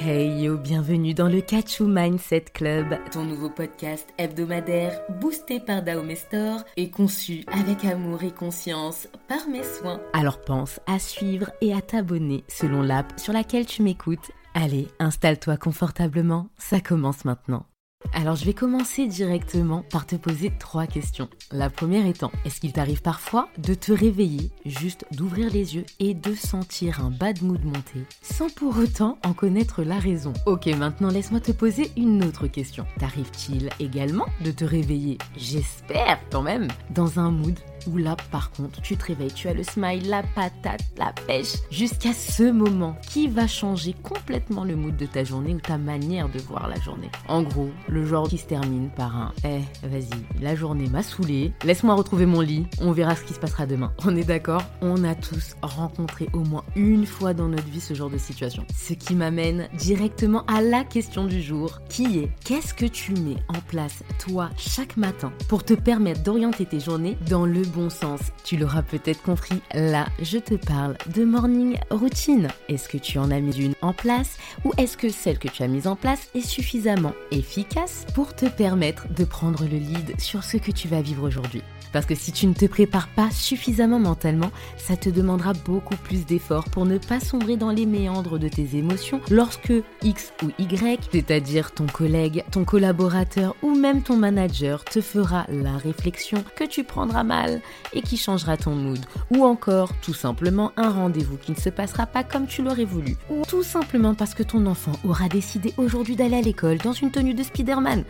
Hey yo, bienvenue dans le Kachu Mindset Club, ton nouveau podcast hebdomadaire boosté par Daomestor et conçu avec amour et conscience par mes soins. Alors pense à suivre et à t'abonner selon l'app sur laquelle tu m'écoutes. Allez, installe-toi confortablement, ça commence maintenant. Alors je vais commencer directement par te poser trois questions. La première étant, est-ce qu'il t'arrive parfois de te réveiller, juste d'ouvrir les yeux et de sentir un bad mood monter, sans pour autant en connaître la raison? Ok, maintenant laisse-moi te poser une autre question. T'arrive-t-il également de te réveiller, j'espère quand même, dans un mood où là, par contre, tu te réveilles, tu as le smile, la patate, la pêche, jusqu'à ce moment qui va changer complètement le mood de ta journée ou ta manière de voir la journée. En gros, le genre qui se termine par un Eh, vas-y, la journée m'a saoulé, laisse-moi retrouver mon lit, on verra ce qui se passera demain. On est d'accord? On a tous rencontré au moins une fois dans notre vie ce genre de situation. Ce qui m'amène directement à la question du jour, qui est qu'est-ce que tu mets en place, toi, chaque matin, pour te permettre d'orienter tes journées dans le bon sens. Tu l'auras peut-être compris, là, je te parle de morning routine. Est-ce que tu en as mis une en place ou est-ce que celle que tu as mise en place est suffisamment efficace pour te permettre de prendre le lead sur ce que tu vas vivre aujourd'hui? Parce que si tu ne te prépares pas suffisamment mentalement, ça te demandera beaucoup plus d'efforts pour ne pas sombrer dans les méandres de tes émotions lorsque X ou Y, c'est-à-dire ton collègue, ton collaborateur ou même ton manager, te fera la réflexion que tu prendras mal et qui changera ton mood. Ou encore, tout simplement, un rendez-vous qui ne se passera pas comme tu l'aurais voulu. Ou tout simplement parce que ton enfant aura décidé aujourd'hui d'aller à l'école dans une tenue de Spider-Man.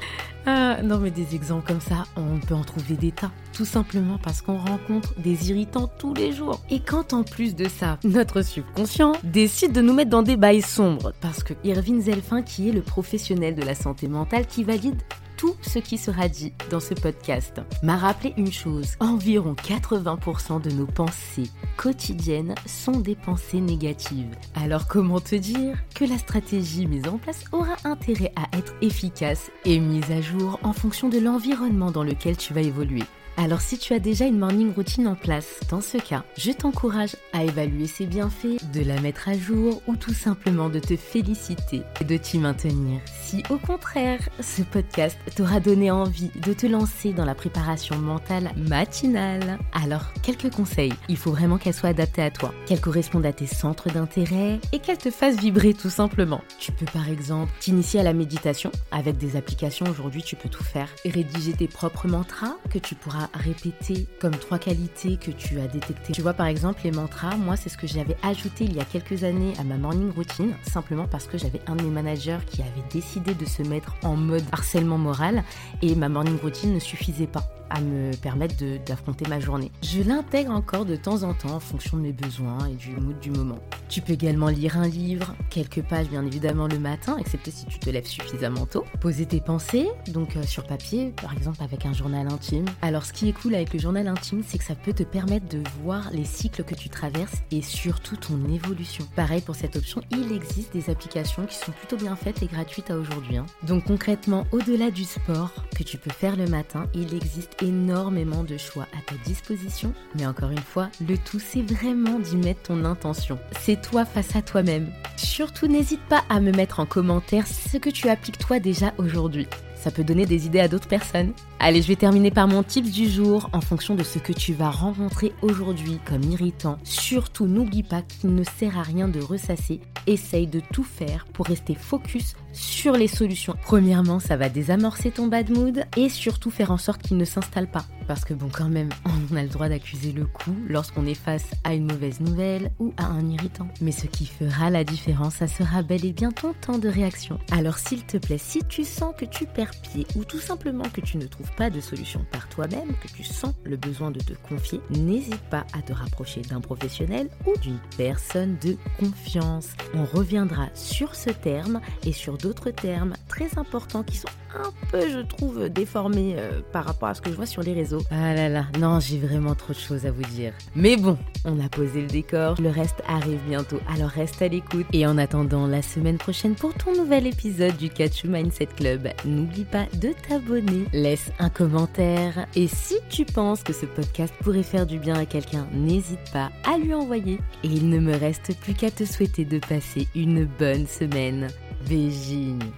Ah, non mais des exemples comme ça, on peut en trouver des tas. Tout simplement parce qu'on rencontre des irritants tous les jours. Et quand en plus de ça, notre subconscient décide de nous mettre dans des bails sombres, parce que Irving Zelfin, qui est le professionnel de la santé mentale, qui valide tout ce qui sera dit dans ce podcast m'a rappelé une chose. Environ 80% de nos pensées quotidiennes sont des pensées négatives. Alors comment te dire que la stratégie mise en place aura intérêt à être efficace et mise à jour en fonction de l'environnement dans lequel tu vas évoluer? Alors si tu as déjà une morning routine en place, dans ce cas, je t'encourage à évaluer ses bienfaits, de la mettre à jour ou tout simplement de te féliciter et de t'y maintenir. Si au contraire, ce podcast t'aura donné envie de te lancer dans la préparation mentale matinale, alors quelques conseils. Il faut vraiment qu'elle soit adaptée à toi, qu'elle corresponde à tes centres d'intérêt et qu'elle te fasse vibrer tout simplement. Tu peux par exemple t'initier à la méditation avec des applications aujourd'hui, tu peux tout faire rédiger tes propres mantras que tu pourras répéter comme trois qualités que tu as détectées. Tu vois par exemple les mantras, moi c'est ce que j'avais ajouté il y a quelques années à ma morning routine, simplement parce que j'avais un de mes managers qui avait décidé de se mettre en mode harcèlement moral et ma morning routine ne suffisait pas à me permettre d'affronter ma journée. Je l'intègre encore de temps en temps en fonction de mes besoins et du mood du moment. Tu peux également lire un livre, quelques pages bien évidemment le matin, excepté si tu te lèves suffisamment tôt. Poser tes pensées, donc euh, sur papier, par exemple avec un journal intime. Alors ce qui est cool avec le journal intime, c'est que ça peut te permettre de voir les cycles que tu traverses et surtout ton évolution. Pareil pour cette option, il existe des applications qui sont plutôt bien faites et gratuites à aujourd'hui. Hein. Donc concrètement, au-delà du sport que tu peux faire le matin, il existe énormément de choix à ta disposition, mais encore une fois, le tout c'est vraiment d'y mettre ton intention. C'est toi face à toi-même. Surtout n'hésite pas à me mettre en commentaire ce que tu appliques toi déjà aujourd'hui. Ça peut donner des idées à d'autres personnes. Allez, je vais terminer par mon tips du jour en fonction de ce que tu vas rencontrer aujourd'hui comme irritant. Surtout, n'oublie pas qu'il ne sert à rien de ressasser. Essaye de tout faire pour rester focus sur les solutions. Premièrement, ça va désamorcer ton bad mood et surtout faire en sorte qu'il ne s'installe pas. Parce que bon, quand même, on a le droit d'accuser le coup lorsqu'on est face à une mauvaise nouvelle ou à un irritant. Mais ce qui fera la différence, ça sera bel et bien ton temps de réaction. Alors s'il te plaît, si tu sens que tu perds ou tout simplement que tu ne trouves pas de solution par toi-même, que tu sens le besoin de te confier, n'hésite pas à te rapprocher d'un professionnel ou d'une personne de confiance. On reviendra sur ce terme et sur d'autres termes très importants qui sont un peu, je trouve, déformés euh, par rapport à ce que je vois sur les réseaux. Ah là là, non, j'ai vraiment trop de choses à vous dire. Mais bon, on a posé le décor, le reste arrive bientôt, alors reste à l'écoute. Et en attendant la semaine prochaine pour ton nouvel épisode du Catch Mindset Club, n'oublie pas de t'abonner, laisse un commentaire et si tu penses que ce podcast pourrait faire du bien à quelqu'un, n'hésite pas à lui envoyer. Et il ne me reste plus qu'à te souhaiter de passer une bonne semaine. Virginie.